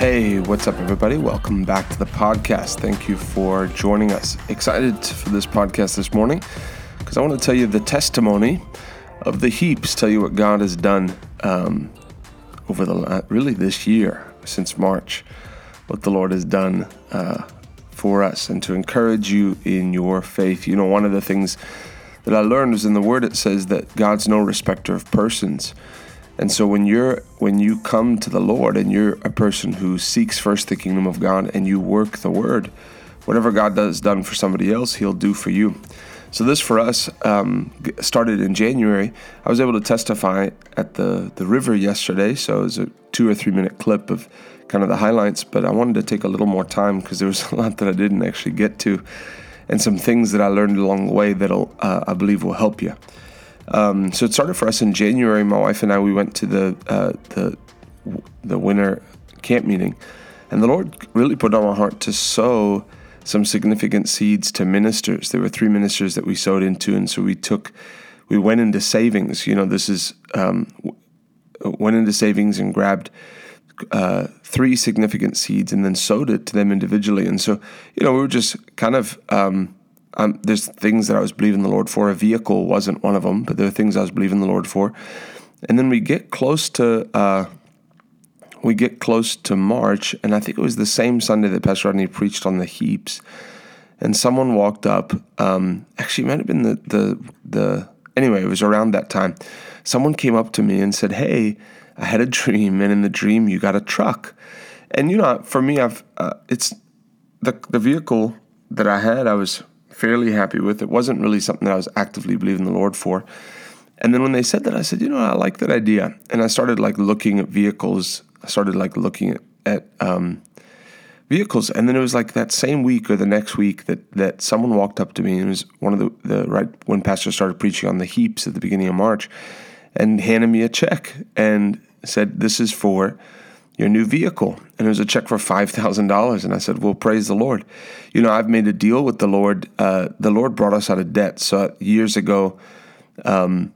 Hey, what's up, everybody? Welcome back to the podcast. Thank you for joining us. Excited for this podcast this morning because I want to tell you the testimony of the heaps, tell you what God has done um, over the really this year since March, what the Lord has done uh, for us, and to encourage you in your faith. You know, one of the things that I learned is in the Word it says that God's no respecter of persons. And so when you're when you come to the Lord and you're a person who seeks first the kingdom of God and you work the word, whatever God does done for somebody else, He'll do for you. So this for us um, started in January. I was able to testify at the the river yesterday, so it was a two or three minute clip of kind of the highlights. But I wanted to take a little more time because there was a lot that I didn't actually get to, and some things that I learned along the way that'll uh, I believe will help you. Um, so it started for us in January. My wife and I we went to the uh, the the winter camp meeting, and the Lord really put on my heart to sow some significant seeds to ministers. There were three ministers that we sowed into, and so we took we went into savings. You know, this is um, went into savings and grabbed. Uh, three significant seeds and then sowed it to them individually. And so, you know, we were just kind of um, um, there's things that I was believing the Lord for. A vehicle wasn't one of them, but there were things I was believing the Lord for. And then we get close to uh, we get close to March, and I think it was the same Sunday that Pastor Rodney preached on the heaps. And someone walked up. Um, actually, it might have been the the the. Anyway, it was around that time. Someone came up to me and said, "Hey, I had a dream, and in the dream, you got a truck." And you know, for me, I've uh, it's the the vehicle that I had. I was fairly happy with. It wasn't really something that I was actively believing the Lord for. And then when they said that, I said, you know, I like that idea. And I started like looking at vehicles. I started like looking at, at um, vehicles. And then it was like that same week or the next week that, that someone walked up to me. And it was one of the, the right when Pastor started preaching on the heaps at the beginning of March and handed me a check and said, this is for your new vehicle. And it was a check for $5,000. And I said, Well, praise the Lord. You know, I've made a deal with the Lord. Uh, the Lord brought us out of debt. So years ago, um,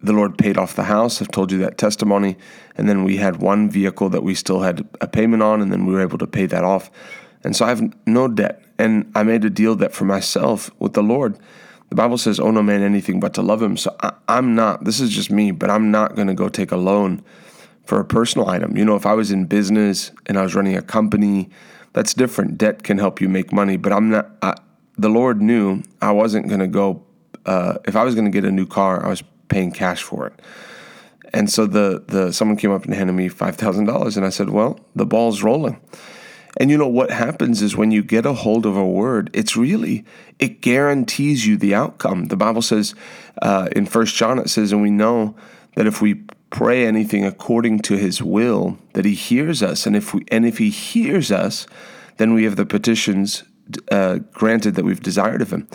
the Lord paid off the house. I've told you that testimony. And then we had one vehicle that we still had a payment on, and then we were able to pay that off. And so I have no debt. And I made a deal that for myself with the Lord, the Bible says, Oh, no man anything but to love him. So I, I'm not, this is just me, but I'm not going to go take a loan for a personal item. You know, if I was in business and I was running a company, that's different. Debt can help you make money, but I'm not. I, the Lord knew I wasn't going to go. Uh, if I was going to get a new car, I was paying cash for it. And so the the someone came up and handed me five thousand dollars, and I said, "Well, the ball's rolling." And you know what happens is when you get a hold of a word, it's really it guarantees you the outcome. The Bible says uh, in First John it says, and we know that if we pray anything according to his will that he hears us. And if we and if he hears us then we have the petitions uh, granted that we've desired of him.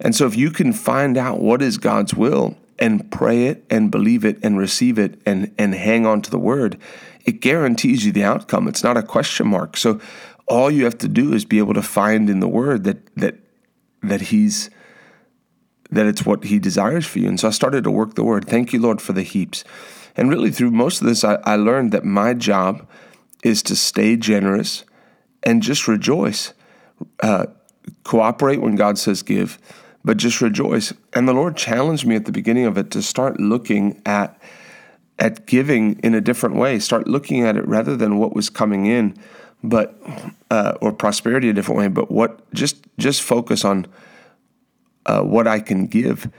And so if you can find out what is god's will and pray it and believe it and receive it and and hang on to the word it guarantees you the outcome. It's not a question mark. So all you have to do is be able to find in the word that that that he's that it's what he desires for you. And so i started to work the word. Thank you lord for the heaps and really, through most of this, I, I learned that my job is to stay generous and just rejoice. Uh, cooperate when God says give, but just rejoice. And the Lord challenged me at the beginning of it to start looking at at giving in a different way. Start looking at it rather than what was coming in, but uh, or prosperity a different way. But what just just focus on uh, what I can give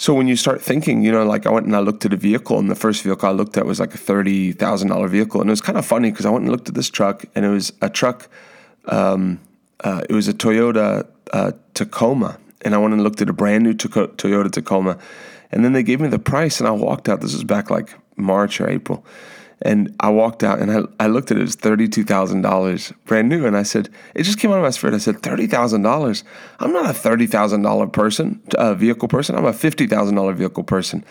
so when you start thinking, you know, like I went and I looked at a vehicle, and the first vehicle I looked at was like a thirty thousand dollar vehicle, and it was kind of funny because I went and looked at this truck, and it was a truck. Um, uh, it was a Toyota uh, Tacoma, and I went and looked at a brand new Toyota Tacoma, and then they gave me the price, and I walked out. This was back like March or April, and I walked out and I, I looked at it, it was $32,000 brand new. And I said, it just came out of my spirit. I said, $30,000. I'm not a $30,000 person, a vehicle person. I'm a $50,000 vehicle person.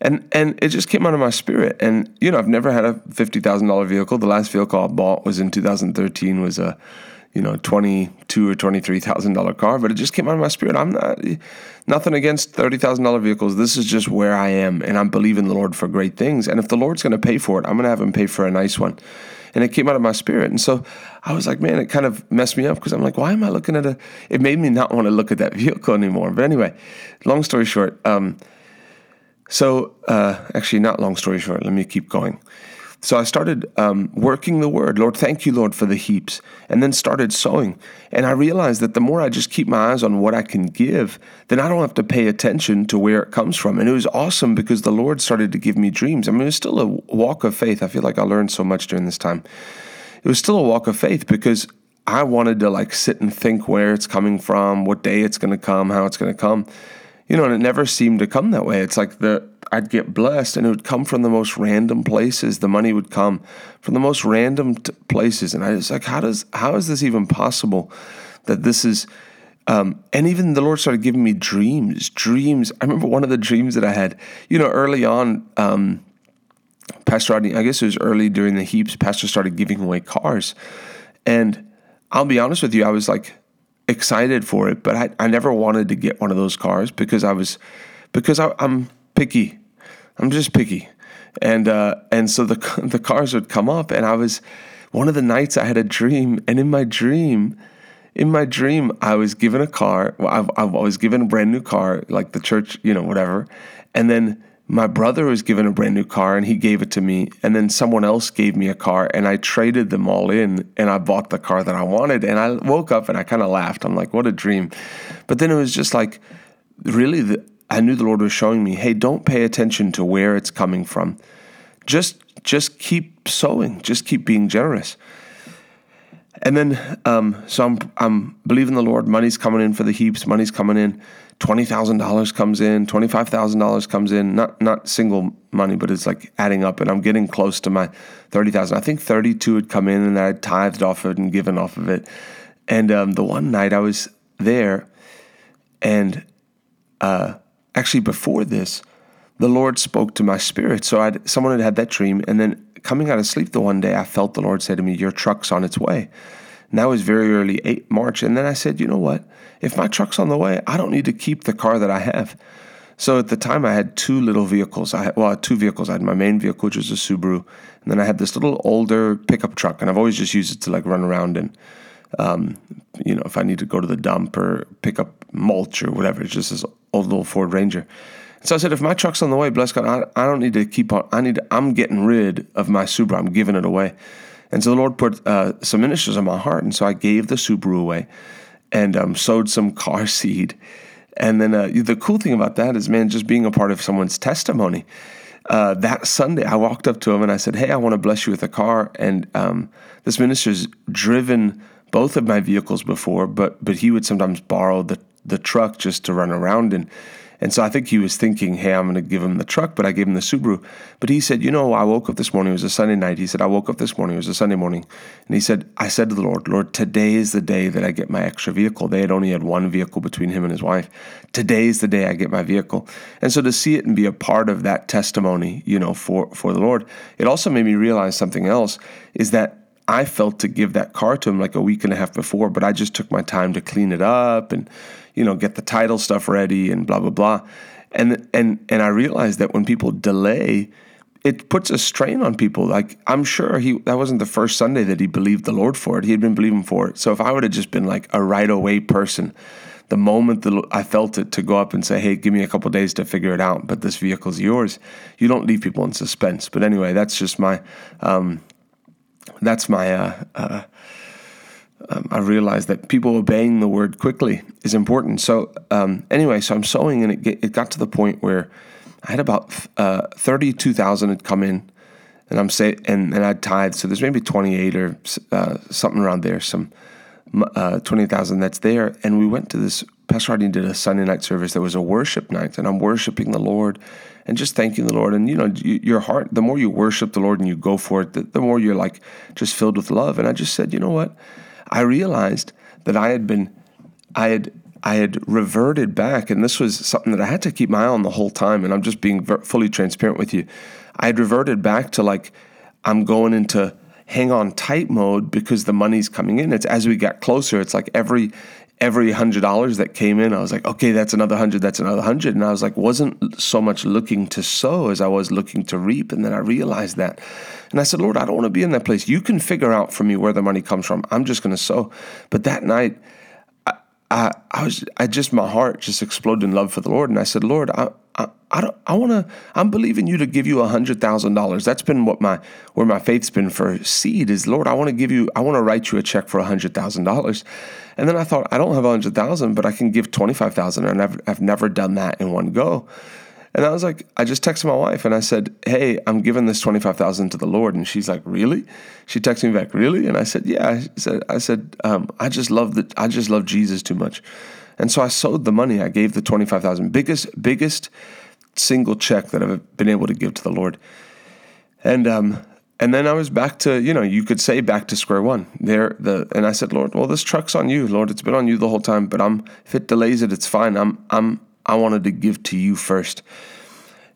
And, and it just came out of my spirit. And, you know, I've never had a $50,000 vehicle. The last vehicle I bought was in 2013 was a, you know, twenty two or twenty three thousand dollar car, but it just came out of my spirit. I'm not nothing against thirty thousand dollar vehicles. This is just where I am, and I'm believing the Lord for great things. And if the Lord's going to pay for it, I'm going to have Him pay for a nice one. and it came out of my spirit. And so I was like, man, it kind of messed me up because I'm like, why am I looking at a? It made me not want to look at that vehicle anymore. But anyway, long story short, um, so uh, actually, not long story short. Let me keep going. So I started um, working the word. Lord, thank you, Lord, for the heaps. And then started sowing. And I realized that the more I just keep my eyes on what I can give, then I don't have to pay attention to where it comes from. And it was awesome because the Lord started to give me dreams. I mean, it was still a walk of faith. I feel like I learned so much during this time. It was still a walk of faith because I wanted to like sit and think where it's coming from, what day it's going to come, how it's going to come. You know, and it never seemed to come that way. It's like the I'd get blessed and it would come from the most random places. The money would come from the most random t- places. And I was like, how does, how is this even possible that this is, um, and even the Lord started giving me dreams, dreams. I remember one of the dreams that I had, you know, early on, um, Pastor Rodney, I guess it was early during the heaps, Pastor started giving away cars. And I'll be honest with you, I was like excited for it, but I, I never wanted to get one of those cars because I was, because I, I'm picky. I'm just picky, and uh, and so the the cars would come up, and I was one of the nights I had a dream, and in my dream, in my dream, I was given a car. Well, I, I was given a brand new car, like the church, you know, whatever, and then my brother was given a brand new car and he gave it to me and then someone else gave me a car and i traded them all in and i bought the car that i wanted and i woke up and i kind of laughed i'm like what a dream but then it was just like really the, I knew the Lord was showing me, hey, don't pay attention to where it's coming from. Just just keep sowing, just keep being generous. And then, um, so I'm I'm believing the Lord. Money's coming in for the heaps. Money's coming in. Twenty thousand dollars comes in. Twenty five thousand dollars comes in. Not not single money, but it's like adding up. And I'm getting close to my thirty thousand. I think thirty two had come in, and I had tithed off of it and given off of it. And um, the one night I was there, and uh, actually before this, the Lord spoke to my spirit. So I'd, someone had had that dream, and then coming out of sleep the one day, I felt the Lord say to me, "Your truck's on its way." And that was very early eight, March, and then I said, "You know what? If my truck's on the way, I don't need to keep the car that I have." So at the time, I had two little vehicles. I had, well, I had two vehicles. I had my main vehicle, which was a Subaru, and then I had this little older pickup truck, and I've always just used it to like run around and, um, you know, if I need to go to the dump or pick up mulch or whatever. It's just this old little Ford Ranger. So I said, if my truck's on the way, bless God, I, I don't need to keep on. I need. I'm getting rid of my Subaru. I'm giving it away. And so the Lord put uh, some ministers on my heart, and so I gave the Subaru away, and um, sowed some car seed. And then uh, the cool thing about that is, man, just being a part of someone's testimony. Uh, that Sunday, I walked up to him and I said, "Hey, I want to bless you with a car." And um, this minister's driven both of my vehicles before, but but he would sometimes borrow the the truck just to run around. And so I think he was thinking, hey, I'm going to give him the truck, but I gave him the Subaru. But he said, you know, I woke up this morning, it was a Sunday night. He said, I woke up this morning, it was a Sunday morning. And he said, I said to the Lord, Lord, today is the day that I get my extra vehicle. They had only had one vehicle between him and his wife. Today is the day I get my vehicle. And so to see it and be a part of that testimony, you know, for, for the Lord, it also made me realize something else is that I felt to give that car to him like a week and a half before, but I just took my time to clean it up and, you know, get the title stuff ready and blah blah blah. And and and I realized that when people delay, it puts a strain on people. Like I'm sure he that wasn't the first Sunday that he believed the Lord for it. He had been believing for it. So if I would have just been like a right away person, the moment that I felt it to go up and say, "Hey, give me a couple days to figure it out," but this vehicle's yours. You don't leave people in suspense. But anyway, that's just my um, that's my. Uh, uh, um, I realized that people obeying the word quickly is important. So um, anyway, so I'm sowing, and it get, it got to the point where I had about uh, thirty two thousand had come in, and I'm say and and I'd tithe. So there's maybe twenty eight or uh, something around there, some uh, twenty thousand that's there. And we went to this. Pastor Harding did a Sunday night service. There was a worship night, and I'm worshiping the Lord and just thanking the Lord. And you know, your heart, the more you worship the Lord and you go for it, the, the more you're like just filled with love. And I just said, you know what? I realized that I had been, I had, I had reverted back, and this was something that I had to keep my eye on the whole time. And I'm just being fully transparent with you. I had reverted back to like, I'm going into hang on tight mode because the money's coming in. It's as we get closer, it's like every every hundred dollars that came in, I was like, okay, that's another hundred, that's another hundred. And I was like, wasn't so much looking to sow as I was looking to reap. And then I realized that. And I said, Lord, I don't want to be in that place. You can figure out for me where the money comes from. I'm just going to sow. But that night, I, I, I was, I just, my heart just exploded in love for the Lord. And I said, Lord, I, I, I don't, I want to, I'm believing you to give you a hundred thousand dollars. That's been what my, where my faith's been for seed is Lord, I want to give you, I want to write you a check for a hundred thousand dollars. And then I thought, I don't have a hundred thousand, but I can give 25,000. And I've, I've never done that in one go. And I was like, I just texted my wife and I said, Hey, I'm giving this 25,000 to the Lord. And she's like, Really? She texted me back, Really? And I said, Yeah. I said, I said, um, I just love that. I just love Jesus too much. And so I sold the money. I gave the 25,000 biggest, biggest single check that I've been able to give to the Lord. And, um, and then I was back to, you know, you could say back to square one there. The, and I said, Lord, well, this truck's on you, Lord. It's been on you the whole time, but I'm, if it delays it, it's fine. I'm, I'm, I wanted to give to you first.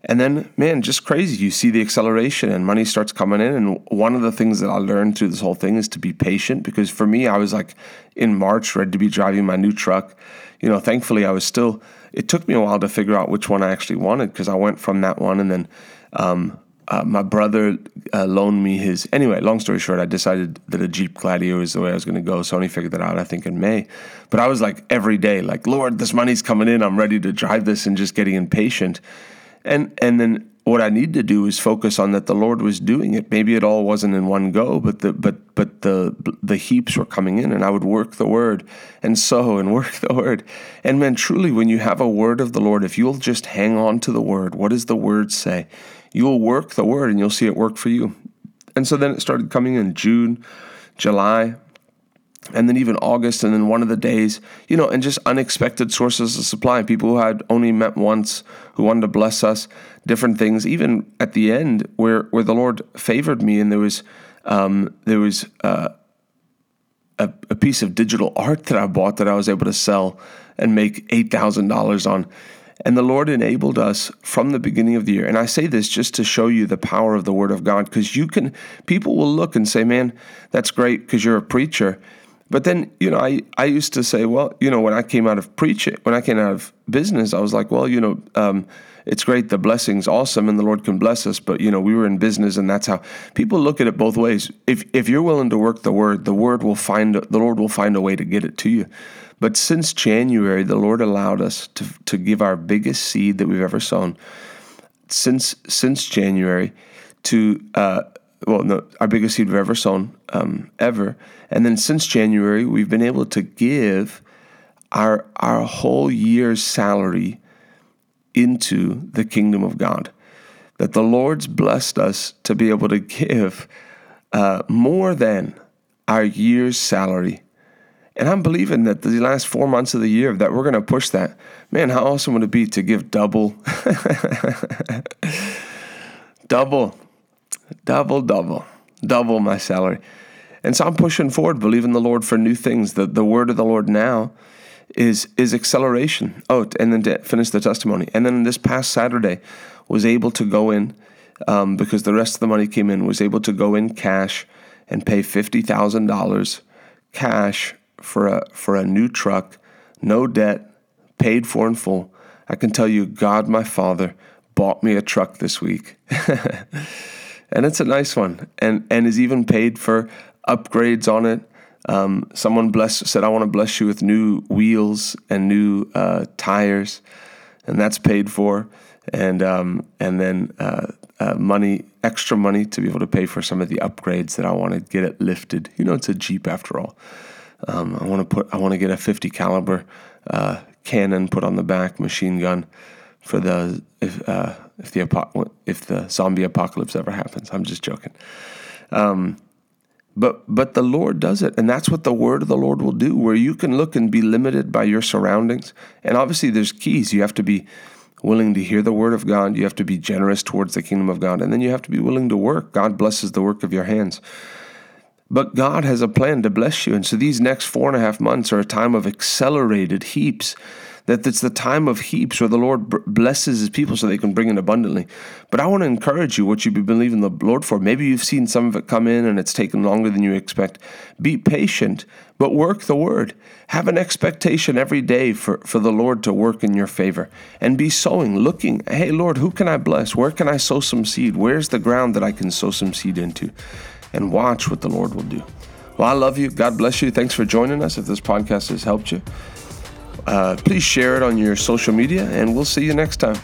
And then, man, just crazy. You see the acceleration and money starts coming in. And one of the things that I learned through this whole thing is to be patient because for me, I was like in March, ready to be driving my new truck. You know, thankfully, I was still, it took me a while to figure out which one I actually wanted because I went from that one and then um, uh, my brother uh, loaned me his. Anyway, long story short, I decided that a Jeep Gladiator is the way I was going to go. So only figured that out, I think, in May. But I was like every day, like, Lord, this money's coming in. I'm ready to drive this and just getting impatient. And and then what I need to do is focus on that the Lord was doing it. Maybe it all wasn't in one go, but the but but the the heaps were coming in, and I would work the word and sow and work the word. And man, truly, when you have a word of the Lord, if you'll just hang on to the word, what does the word say? you'll work the word and you'll see it work for you. And so then it started coming in June, July, and then even August, and then one of the days, you know, and just unexpected sources of supply. People who had only met once, who wanted to bless us, different things. Even at the end, where where the Lord favored me, and there was um, there was uh, a, a piece of digital art that I bought that I was able to sell and make eight thousand dollars on. And the Lord enabled us from the beginning of the year. And I say this just to show you the power of the Word of God, because you can, people will look and say, man, that's great because you're a preacher. But then, you know, I, I used to say, well, you know, when I came out of preaching, when I came out of business, I was like, well, you know, um, it's great, the blessing's awesome, and the Lord can bless us. But you know, we were in business, and that's how people look at it both ways. If if you're willing to work the word, the word will find the Lord will find a way to get it to you. But since January, the Lord allowed us to, to give our biggest seed that we've ever sown. Since since January, to uh, well, no, our biggest seed we've ever sown um, ever, and then since January, we've been able to give our our whole year's salary into the kingdom of God. That the Lord's blessed us to be able to give uh, more than our year's salary and I'm believing that the last four months of the year that we're going to push that. Man, how awesome would it be to give double, double, double, double, double my salary? And so I'm pushing forward, believing the Lord for new things. The, the word of the Lord now is is acceleration. Oh, and then to finish the testimony. And then this past Saturday, was able to go in um, because the rest of the money came in. Was able to go in cash and pay fifty thousand dollars cash for a for a new truck, no debt, paid for in full. I can tell you, God, my Father, bought me a truck this week, and it's a nice one, and and is even paid for upgrades on it. Um, someone blessed said, "I want to bless you with new wheels and new uh, tires," and that's paid for, and um, and then uh, uh, money, extra money to be able to pay for some of the upgrades that I want to get it lifted. You know, it's a Jeep after all. Um, I want to put I want to get a 50 caliber uh, cannon put on the back, machine gun for the if uh, if the if the zombie apocalypse ever happens. I'm just joking. Um, but but the Lord does it, and that's what the word of the Lord will do. Where you can look and be limited by your surroundings, and obviously there's keys. You have to be willing to hear the word of God. You have to be generous towards the kingdom of God, and then you have to be willing to work. God blesses the work of your hands. But God has a plan to bless you. And so these next four and a half months are a time of accelerated heaps that it's the time of heaps where the Lord blesses his people so they can bring in abundantly. But I want to encourage you what you've been believing the Lord for. Maybe you've seen some of it come in and it's taken longer than you expect. Be patient, but work the word. Have an expectation every day for, for the Lord to work in your favor. And be sowing, looking, hey, Lord, who can I bless? Where can I sow some seed? Where's the ground that I can sow some seed into? And watch what the Lord will do. Well, I love you. God bless you. Thanks for joining us. If this podcast has helped you, uh, please share it on your social media, and we'll see you next time.